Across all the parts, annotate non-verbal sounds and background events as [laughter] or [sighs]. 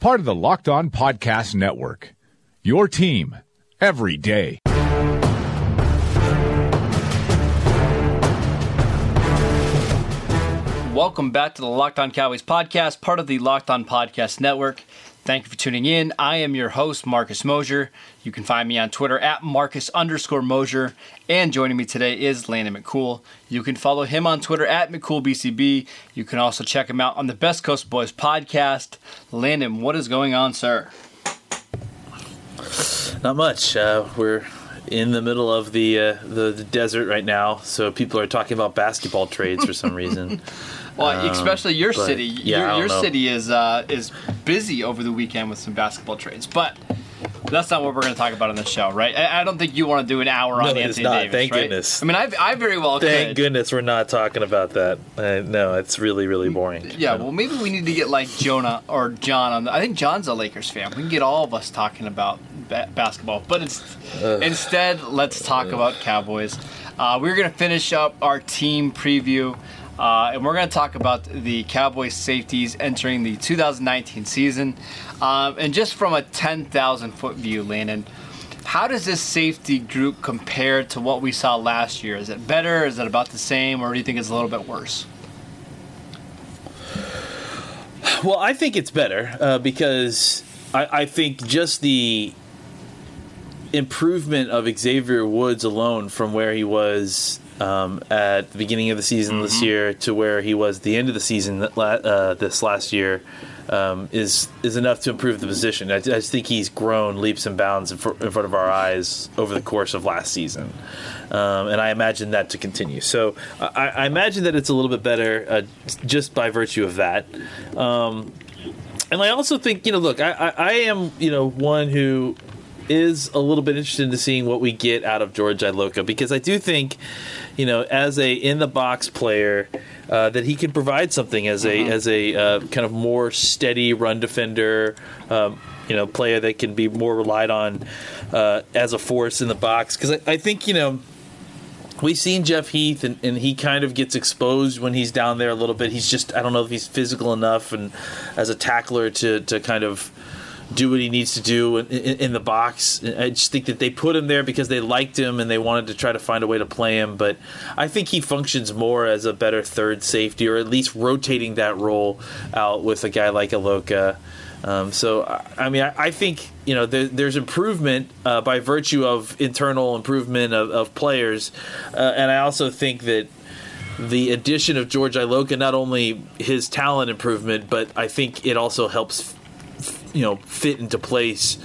part of the Locked On Podcast Network. Your team every day. Welcome back to the Locked On Cowboys podcast, part of the Locked On Podcast Network. Thank you for tuning in. I am your host, Marcus Mosher. You can find me on Twitter at Marcus underscore Mosher. And joining me today is Landon McCool. You can follow him on Twitter at McCoolBCB. You can also check him out on the Best Coast Boys podcast. Landon, what is going on, sir? Not much. Uh, we're in the middle of the, uh, the the desert right now, so people are talking about basketball trades for some reason. [laughs] Well, Um, especially your but, city. yeah, your your city is uh, is busy over the weekend with some basketball trades, but that's not what we're going to talk about on the show, right? I, I don't think you want to do an hour No, on it Anthony not. Davis. Thank right? goodness. I mean, I, I very well Thank could. goodness we're not talking about that. Uh, no, it's really really boring. Yeah, well, maybe we need to get like Jonah or John on. The, I think John's a Lakers fan. We can get all of us talking about ba- basketball, but it's instead let's talk about Cowboys. Uh, we're gonna finish up our team preview, uh, and we're gonna talk about the Cowboys safeties entering the 2019 season. Um, and just from a 10,000 foot view, Landon, how does this safety group compare to what we saw last year? Is it better? Is it about the same, or do you think it's a little bit worse? Well, I think it's better uh, because I, I think just the improvement of Xavier Woods alone from where he was um, at the beginning of the season this year to where he was at the end of the season that la- uh, this last year um, is is enough to improve the position. I, I just think he's grown leaps and bounds in, fr- in front of our eyes over the course of last season, um, and I imagine that to continue. So I, I imagine that it's a little bit better uh, just by virtue of that. Um, and I also think you know, look, I, I, I am you know one who is a little bit interested in seeing what we get out of George Iloka because I do think, you know, as a in the box player, uh, that he can provide something as a as a uh, kind of more steady run defender. Um, you know, player that can be more relied on uh, as a force in the box because I, I think you know we've seen Jeff Heath, and, and he kind of gets exposed when he's down there a little bit. He's just I don't know if he's physical enough and as a tackler to to kind of do what he needs to do in, in, in the box. I just think that they put him there because they liked him and they wanted to try to find a way to play him. But I think he functions more as a better third safety, or at least rotating that role out with a guy like Iloka. Um, so, I- mean, I, I think you know there, there's improvement uh, by virtue of internal improvement of, of players, uh, and I also think that the addition of George Iloka not only his talent improvement, but I think it also helps you know fit into place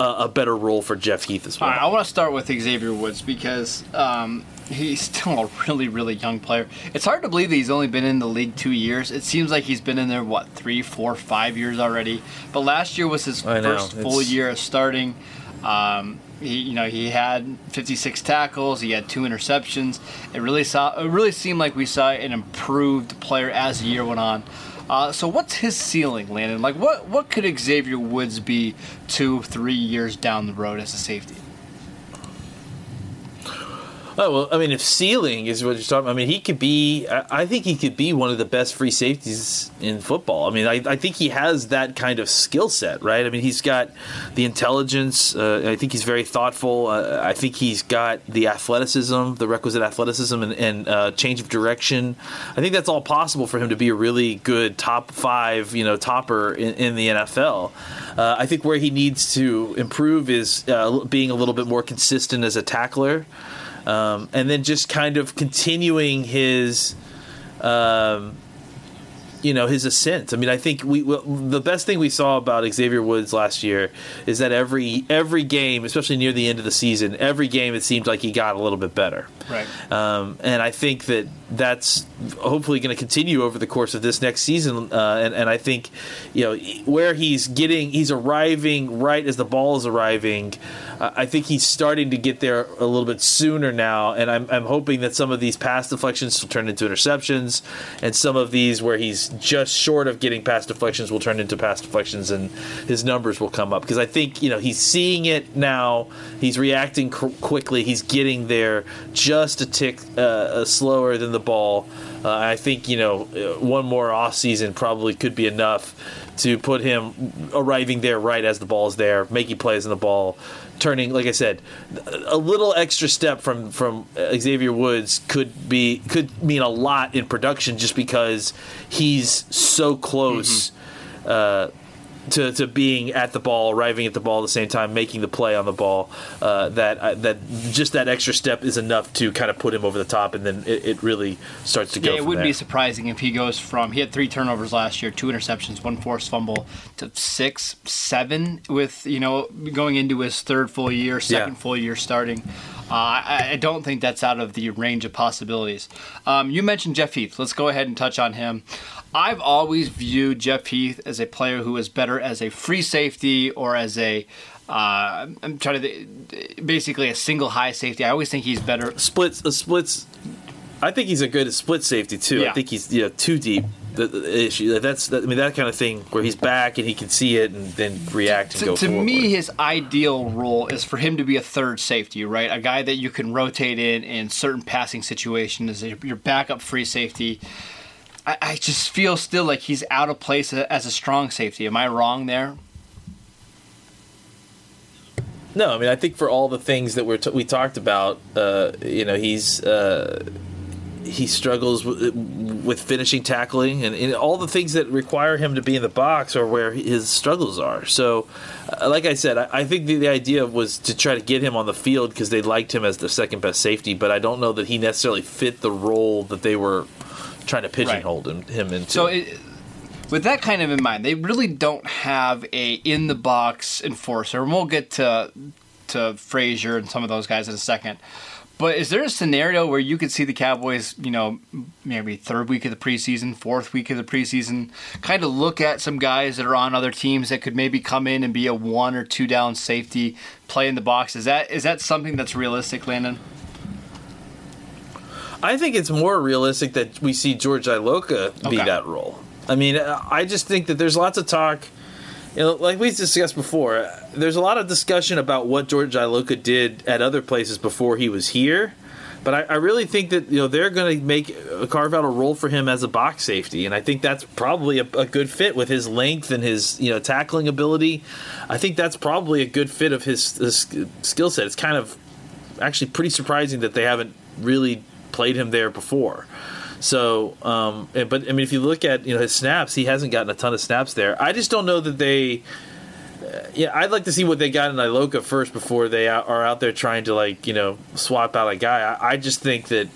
a, a better role for Jeff Heath as well. All right, I want to start with Xavier Woods because um, he's still a really, really young player. It's hard to believe that he's only been in the league two years. It seems like he's been in there what three, four, five years already. But last year was his I know, first full it's- year of starting. Um, he, you know, he had 56 tackles. He had two interceptions. It really saw. It really seemed like we saw an improved player as the year went on. Uh, so what's his ceiling, Landon? Like, what what could Xavier Woods be two, three years down the road as a safety? Oh well, I mean, if ceiling is what you're talking, I mean, he could be. I think he could be one of the best free safeties in football. I mean, I, I think he has that kind of skill set, right? I mean, he's got the intelligence. Uh, I think he's very thoughtful. Uh, I think he's got the athleticism, the requisite athleticism, and, and uh, change of direction. I think that's all possible for him to be a really good top five, you know, topper in, in the NFL. Uh, I think where he needs to improve is uh, being a little bit more consistent as a tackler um, and then just kind of continuing his um, you know his ascent. I mean, I think we well, the best thing we saw about Xavier Woods last year is that every every game, especially near the end of the season, every game it seemed like he got a little bit better. Right. Um, and I think that that's hopefully going to continue over the course of this next season. Uh, and, and I think, you know, where he's getting, he's arriving right as the ball is arriving. Uh, I think he's starting to get there a little bit sooner now. And I'm, I'm hoping that some of these pass deflections will turn into interceptions, and some of these where he's just short of getting pass deflections will turn into pass deflections, and his numbers will come up. Because I think, you know, he's seeing it now. He's reacting qu- quickly. He's getting there just a tick uh, slower than the ball. Uh, I think you know uh, one more off season probably could be enough to put him arriving there right as the ball is there, making plays on the ball, turning. Like I said, a little extra step from from Xavier Woods could be could mean a lot in production just because he's so close. Mm-hmm. Uh, to, to being at the ball, arriving at the ball at the same time, making the play on the ball. Uh, that uh, that just that extra step is enough to kind of put him over the top, and then it, it really starts to yeah, go. it would there. be surprising if he goes from he had three turnovers last year, two interceptions, one forced fumble, to six, seven with you know going into his third full year, second Yeah. full year starting. Uh, I, I don't think that's out of the range of possibilities. Um, you mentioned Jeff Heath. Let's go ahead and touch on him. I've always viewed Jeff Heath as a player who is better as a free safety or as a uh, I'm trying to basically a single high safety. I always think he's better. splits. A splits. I think he's a good split safety too. Yeah. I think he's you know too deep. The, the issue that's that, I mean that kind of thing where he's back and he can see it and then react and To, go to forward. me, his ideal role is for him to be a third safety, right? A guy that you can rotate in in certain passing situations your backup free safety. I, I just feel still like he's out of place as a strong safety. Am I wrong there? No, I mean I think for all the things that we're t- we talked about, uh, you know, he's uh, he struggles with, with finishing tackling and, and all the things that require him to be in the box are where his struggles are. So, uh, like I said, I, I think the, the idea was to try to get him on the field because they liked him as the second best safety, but I don't know that he necessarily fit the role that they were trying to pigeonhole him, him into. So, it, with that kind of in mind, they really don't have a in the box enforcer. And we'll get to to Frazier and some of those guys in a second. But is there a scenario where you could see the Cowboys, you know, maybe third week of the preseason, fourth week of the preseason, kind of look at some guys that are on other teams that could maybe come in and be a one or two down safety, play in the box? Is that is that something that's realistic, Landon? I think it's more realistic that we see George Iloka be Okay. that role. I mean, I just think that there's lots of talk. You know, like we discussed before, there's a lot of discussion about what George Iloka did at other places before he was here. But I, I really think that you know they're going to make uh, carve out a role for him as a box safety, and I think that's probably a, a good fit with his length and his you know tackling ability. I think that's probably a good fit of his, his skill set. It's kind of actually pretty surprising that they haven't really played him there before. So, um, but I mean, if you look at you know his snaps, he hasn't gotten a ton of snaps there. I just don't know that they. uh, Yeah, I'd like to see what they got in Iloka first before they are out there trying to like you know swap out a guy. I, I just think that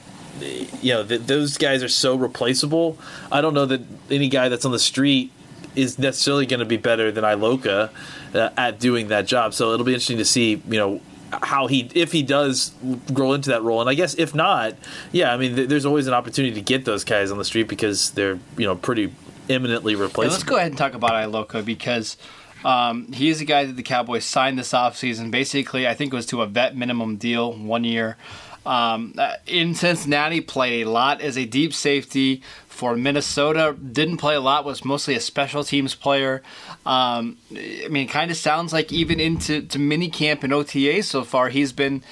you know that those guys are so replaceable. I don't know that any guy that's on the street is necessarily going to be better than Iloka uh, at doing that job. So it'll be interesting to see you know how he if he does grow into that role and i guess if not yeah i mean th- there's always an opportunity to get those guys on the street because they're you know pretty eminently Yeah, replaceable let's go ahead and talk about Iloka because um, he is a guy that the Cowboys signed this offseason. Basically, I think it was to a vet minimum deal, one year. Um, uh, in Cincinnati, played a lot as a deep safety for Minnesota. Didn't play a lot. Was mostly a special teams player. Um, I mean, it kind of sounds like even into to mini camp and OTA so far, he's been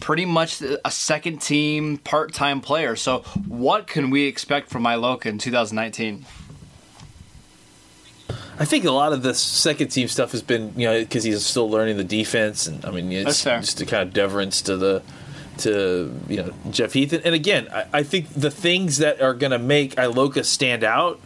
pretty much a second team part time player. So, what can we expect from Iloka in 2019? i think a lot of the second team stuff has been you know because he's still learning the defense and i mean it's just a kind of deference to the to you know jeff heath and, again I, I think the things that are going to make iloka stand out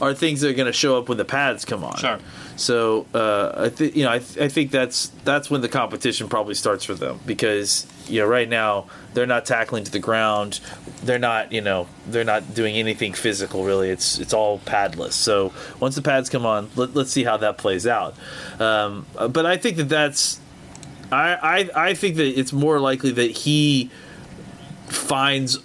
are things that are going to show up when the pads come on. Sure. So uh, I think you know I, th- I think that's that's when the competition probably starts for them because you know right now they're not tackling to the ground, they're not you know they're not doing anything physical really. It's it's all padless. So once the pads come on, let, us see how that plays out. Um, but I think that that's I, I I think that it's more likely that he finds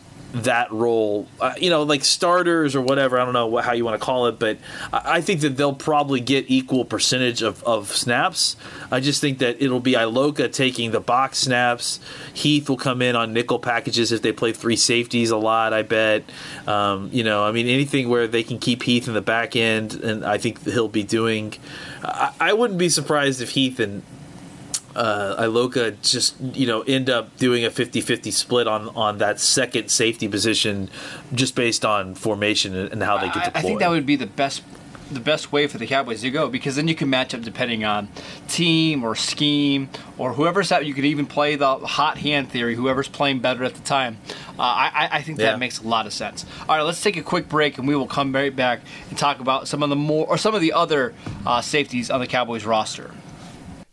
that role, uh, you know, like starters or whatever. I don't know how you want to call it, but I, I, think that they'll probably get equal percentage of, of snaps. I just think that it'll be Iloka taking the box snaps. Heath will come in on nickel packages if they play three safeties a lot. I bet. Um, you know, I mean, anything where they can keep Heath in the back end, and I think he'll be doing. I, I wouldn't be surprised if Heath and uh, Iloka just you know end up doing a 50-50 split on on that second safety position just based on formation and how they get deployed. I think that would be the best the best way for the Cowboys to go because then you can match up depending on team or scheme or whoever's out. You could even play the hot hand theory, whoever's playing better at the time. Uh, I, I, think that yeah. makes a lot of sense. All right, let's take a quick break and we will come right back and talk about some of the more or some of the other uh, safeties on the Cowboys roster.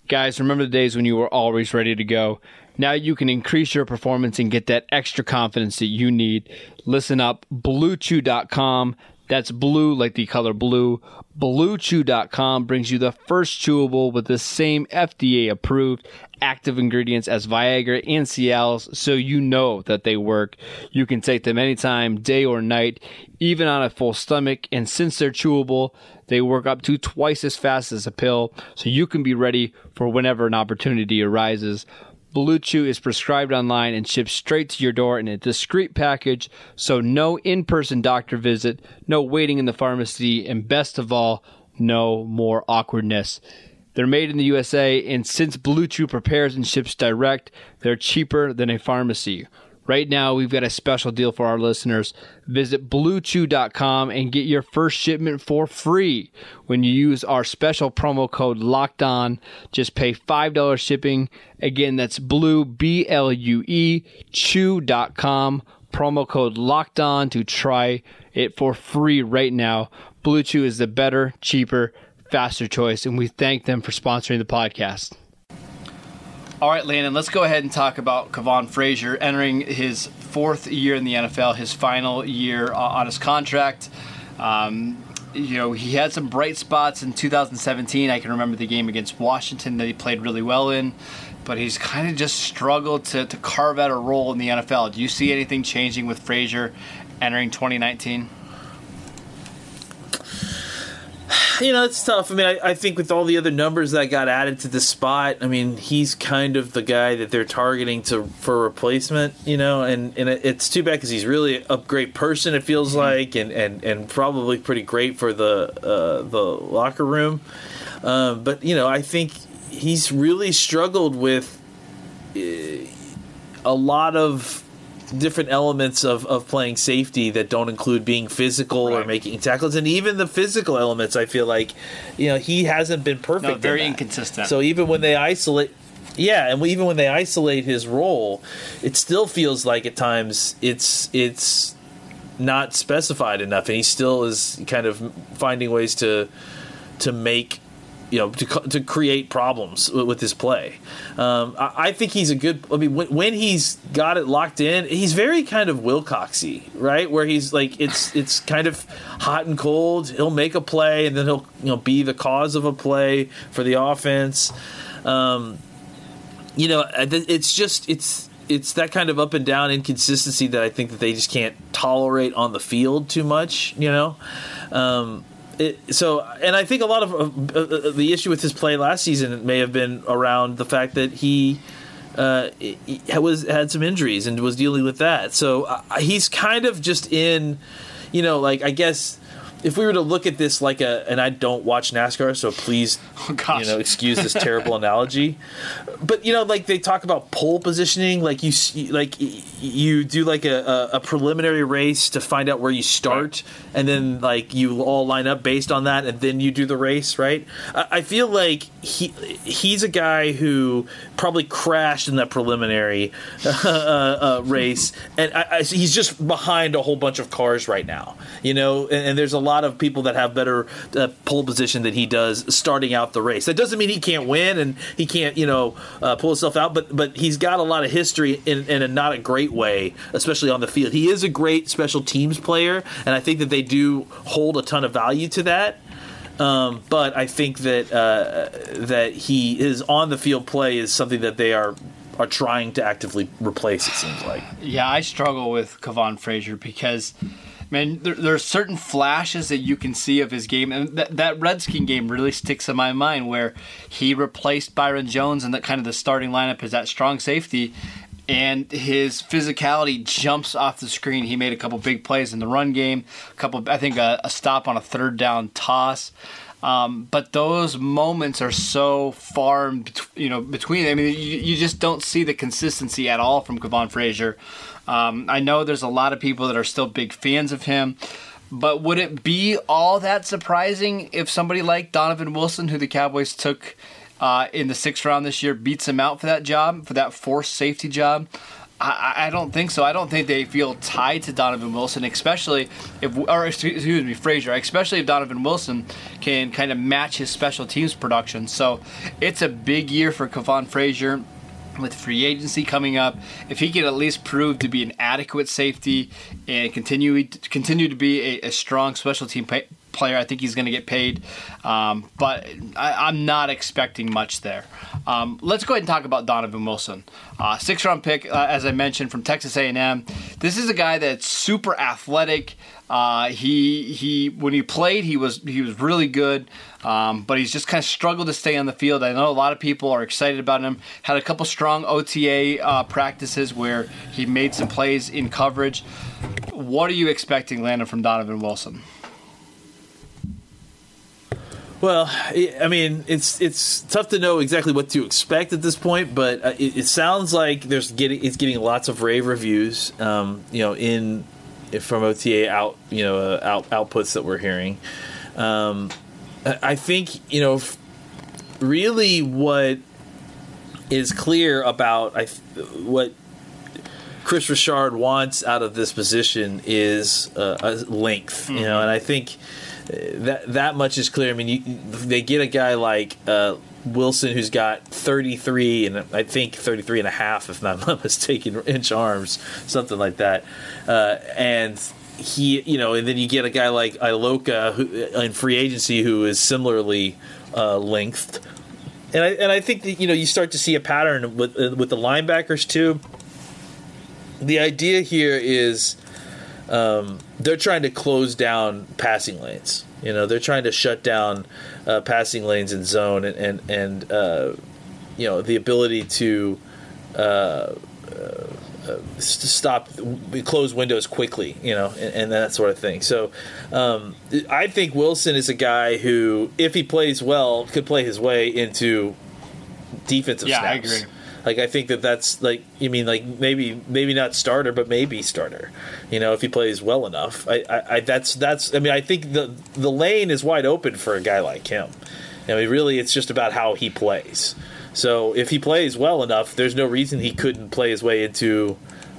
Guys, remember the days when you were always ready to go. Now you can increase your performance and get that extra confidence that you need. Listen up, bluechew.com. That's blue like the color blue. BlueChew.com brings you the first chewable with the same FDA approved active ingredients as Viagra and Cialis, so you know that they work. You can take them anytime, day or night, even on a full stomach. And since they're chewable, they work up to twice as fast as a pill, so you can be ready for whenever an opportunity arises. Blue Chew is prescribed online and shipped straight to your door in a discreet package, so no in person doctor visit, no waiting in the pharmacy, and best of all, no more awkwardness. They're made in the USA, and since Blue Chew prepares and ships direct, they're cheaper than a pharmacy. Right now, we've got a special deal for our listeners. Visit bluechew.com and get your first shipment for free when you use our special promo code locked on. Just pay $5 shipping. Again, that's blue, B L U E, chew.com. Promo code locked on to try it for free right now. Blue Chew is the better, cheaper, faster choice, and we thank them for sponsoring the podcast. All right, Landon, let's go ahead and talk about Kavon Frazier entering his fourth year in the NFL, his final year on his contract. Um, you know, he had some bright spots in 2017. I can remember the game against Washington that he played really well in, but he's kind of just struggled to, to carve out a role in the NFL. Do you see anything changing with Frazier entering 2019? [sighs] you know, it's tough. I mean, I, I, think with all the other numbers that got added to the spot, I mean, he's kind of the guy that they're targeting to for replacement. You know, and and it's too bad because he's really a great person. It feels mm-hmm. like, and, and and probably pretty great for the uh, the locker room. Um, but you know, I think he's really struggled with uh, a lot of different elements of, of playing safety that don't include being physical right. or making tackles, and even the physical elements. I feel like, you know, he hasn't been perfect. No, very in inconsistent. So even when they isolate, yeah, and even when they isolate his role, it still feels like at times it's it's not specified enough, and he still is kind of finding ways to to make you know to to create problems with his play. Um, I, I, think he's a good. I mean, when, when, he's got it locked in, he's very kind of Wilcoxy, right? Where he's like it's it's kind of hot and cold. He'll make a play and then he'll you know be the cause of a play for the offense. Um, you know, it's just it's it's that kind of up and down inconsistency that I think that they just can't tolerate on the field too much. You know. Um, it, so, and I think a lot of uh, uh, the issue with his play last season may have been around the fact that he uh, he was had some injuries and was dealing with that. So uh, he's kind of just in, you know, like I guess if we were to look at this like a, and I don't watch NASCAR, so please, [laughs] oh, you know, excuse this terrible analogy. But you know, like they talk about pole positioning, like you, like you do like a, a, preliminary race to find out where you start, right. and then like you all line up based on that, and then you do the race, right? I, I feel like he he's a guy who probably crashed in that preliminary [laughs] uh, uh, race, and I, I, he's just behind a whole bunch of cars right now, you know, and, and there's a lot lot of people that have better uh, pole position than he does starting out the race. That doesn't mean he can't win and he can't, you know, uh, pull himself out. But but he's got a lot of history in, in a not a great way, especially on the field. He is a great special teams player, and I think that they do hold a ton of value to that. Um, but I think that uh, that he is on the field play is something that they are are trying to actively replace. It seems like. Yeah, I struggle with Kavon Frazier because, man, there, there, are certain flashes that you can see of his game, and that, that Redskin game really sticks in my mind where he replaced Byron Jones and that kind of the starting lineup is that strong safety. And his physicality jumps off the screen. He made a couple big plays in the run game, a couple, I think, a, a stop on a third down toss. Um, but those moments are so far, you know, between. I mean, you, you just don't see the consistency at all from Kavon Frazier. Um, I know there's a lot of people that are still big fans of him, but would it be all that surprising if somebody like Donovan Wilson, who the Cowboys took uh, in the sixth round this year, beats him out for that job, for that forced safety job? I, I, don't think so. I don't think they feel tied to Donovan Wilson, especially if, or excuse me, Frazier, especially if Donovan Wilson can kind of match his special teams production. So it's a big year for Kavon Frazier with free agency coming up, if he can at least prove to be an adequate safety and continue continue to be a, a strong special team player. I think he's going to get paid, um, but I, am not expecting much there. Um, let's go ahead and talk about Donovan Wilson, uh, six round pick, uh, as I mentioned from Texas A&M. This is a guy that's super athletic. Uh, he he when he played, he was he was really good. Um, but he's just kind of struggled to stay on the field. I know a lot of people are excited about him. Had a couple strong OTA uh, practices where he made some plays in coverage. What are you expecting, Landon, from Donovan Wilson? Well, I mean, it's it's tough to know exactly what to expect at this point, but uh, it, it sounds like there's getting it's getting lots of rave reviews. Um, you know, in from OTA out you know uh, out, outputs that we're hearing. Um, I think you know really what is clear about I what Kris Richard wants out of this position is uh, a length, you know, mm-hmm. and I think that that much is clear. I mean, you, they get a guy like uh, Wilson who's got 33 and I think 33 and a half, if not [laughs] mistaken, inch arms, something like that, uh, and he, you know, and then you get a guy like Iloka who, in free agency who is similarly uh, lengthed. And I, and I think that, you know you start to see a pattern with uh, with the linebackers too. The idea here is um, they're trying to close down passing lanes. You know, they're trying to shut down uh, passing lanes and zone and and, and uh, you know the ability to uh, uh, uh stop close windows quickly. You know, and, and that sort of thing. So um, I think Wilson is a guy who, if he plays well, could play his way into defensive yeah, snaps. I agree. Like I think that that's like you mean like maybe maybe not starter, but maybe starter. You know, if he plays well enough, I, I, I that's that's I mean I think the the lane is wide open for a guy like him. I mean, really, it's just about how he plays. So if he plays well enough, there's no reason he couldn't play his way into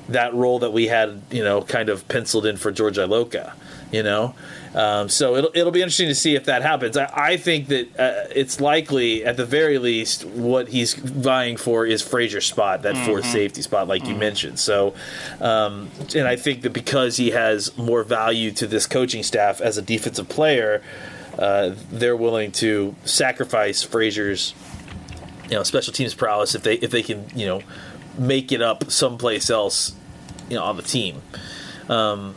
that role that we had, you know, kind of penciled in for George Iloka. You know, um, so it'll it'll be interesting to see if that happens. I, I think that uh, it's likely, at the very least, what he's vying for is Frazier's spot, that mm-hmm. fourth safety spot, like mm-hmm. you mentioned. So, um, and I think that because he has more value to this coaching staff as a defensive player, uh, they're willing to sacrifice Frazier's, you know, special teams prowess if they if they can, you know, make it up someplace else, you know, on the team. Um,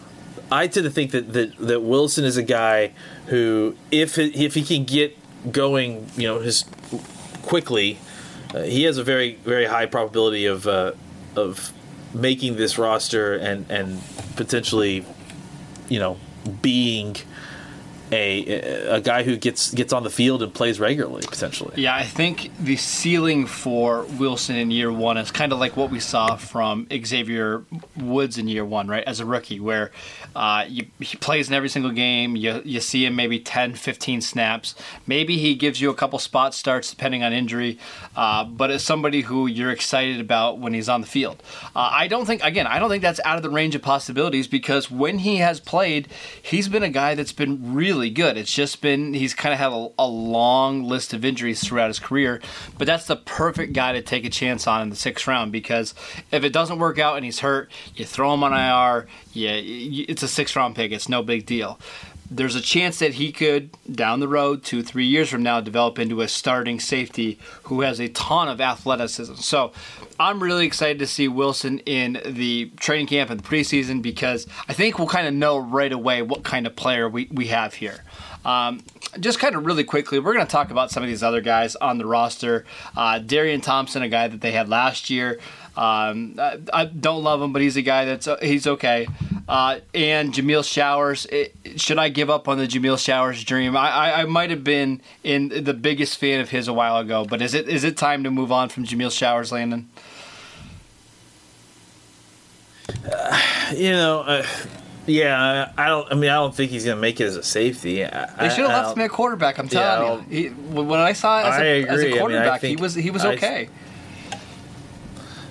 I tend to think that, that, that Wilson is a guy who, if if he can get going, you know, his quickly, uh, he has a very very high probability of uh, of making this roster and and potentially, you know, being a a guy who gets gets on the field and plays regularly potentially. Yeah, I think the ceiling for Wilson in year one is kind of like what we saw from Xavier Woods in year one, right? As a rookie, where uh, you, he plays in every single game. You, you see him maybe 10, 15 snaps. Maybe he gives you a couple spot starts depending on injury, uh, but as somebody who you're excited about when he's on the field. Uh, I don't think, again, I don't think that's out of the range of possibilities because when he has played, he's been a guy that's been really good. It's just been, he's kind of had a, a long list of injuries throughout his career, but that's the perfect guy to take a chance on in the sixth round because if it doesn't work out and he's hurt, you throw him on IR, yeah, it's a six round pick. It's no big deal. There's a chance that he could, down the road, two, three years from now, develop into a starting safety who has a ton of athleticism. So I'm really excited to see Wilson in the training camp and the preseason because I think we'll kind of know right away what kind of player we, we have here. Um, just kind of really quickly, we're going to talk about some of these other guys on the roster. Uh, Darian Thompson, a guy that they had last year. Um, I, I, don't love him, but he's a guy that's uh, he's okay. Uh, and Jameill Showers, it, should I give up on the Jameill Showers dream? I, I, I might have been in the biggest fan of his a while ago, but is it is it time to move on from Jameill Showers, Landon? Uh, you know. Uh, yeah, I don't. I mean, I don't think he's going to make it as a safety. I, they should have left him at quarterback. I'm telling yeah, you. He, when I saw it as, a, as a, quarterback, I mean, he was he was okay.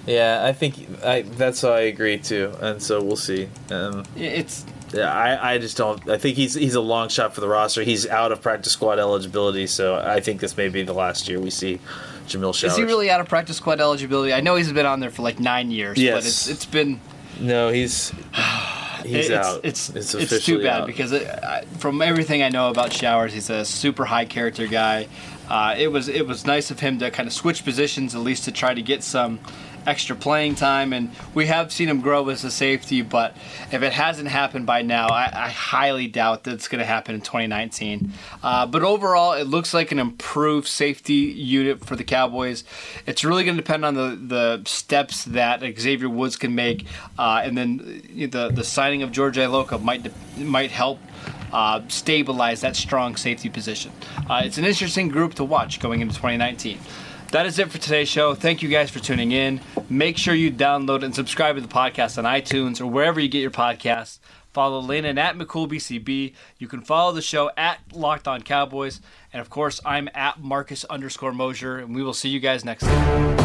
Yeah, I think I, that's how I agree too, and so we'll see. Um, it's yeah, I, I just don't. I think he's he's a long shot for the roster. He's out of practice squad eligibility, so I think this may be the last year we see Jameill Showers. Is he really out of practice squad eligibility? I know he's been on there for like nine years, yes. but it's it's been. No, he's. [sighs] He's it's, out. It's it's, it's too bad out. because it, I, from everything I know about Showers, he's a super high character guy. Uh, it was it was nice of him to kind of switch positions at least to try to get some extra playing time, and we have seen him grow as a safety. But if it hasn't happened by now, I, I highly doubt that it's going to happen in 2019. Uh, but overall, it looks like an improved safety unit for the Cowboys. It's really going to depend on the, the steps that Xavier Woods can make, uh, and then the the signing of George Iloka might might help. Uh, stabilize that strong safety position. Uh, it's an interesting group to watch going into 2019. That is it for today's show. Thank you guys for tuning in. Make sure you download and subscribe to the podcast on iTunes or wherever you get your podcasts. Follow Landon at McCoolBCB. You can follow the show at Locked On Cowboys. And of course, I'm at Marcus underscore Mosher. And we will see you guys next time.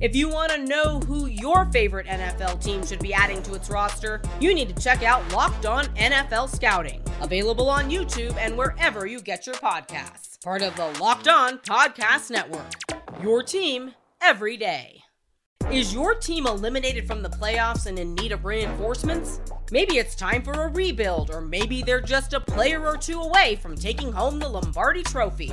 If you want to know who your favorite NFL team should be adding to its roster, you need to check out Locked On NFL Scouting, available on YouTube and wherever you get your podcasts. Part of the Locked On Podcast Network. Your team every day. Is your team eliminated from the playoffs and in need of reinforcements? Maybe it's time for a rebuild, or maybe they're just a player or two away from taking home the Lombardi Trophy.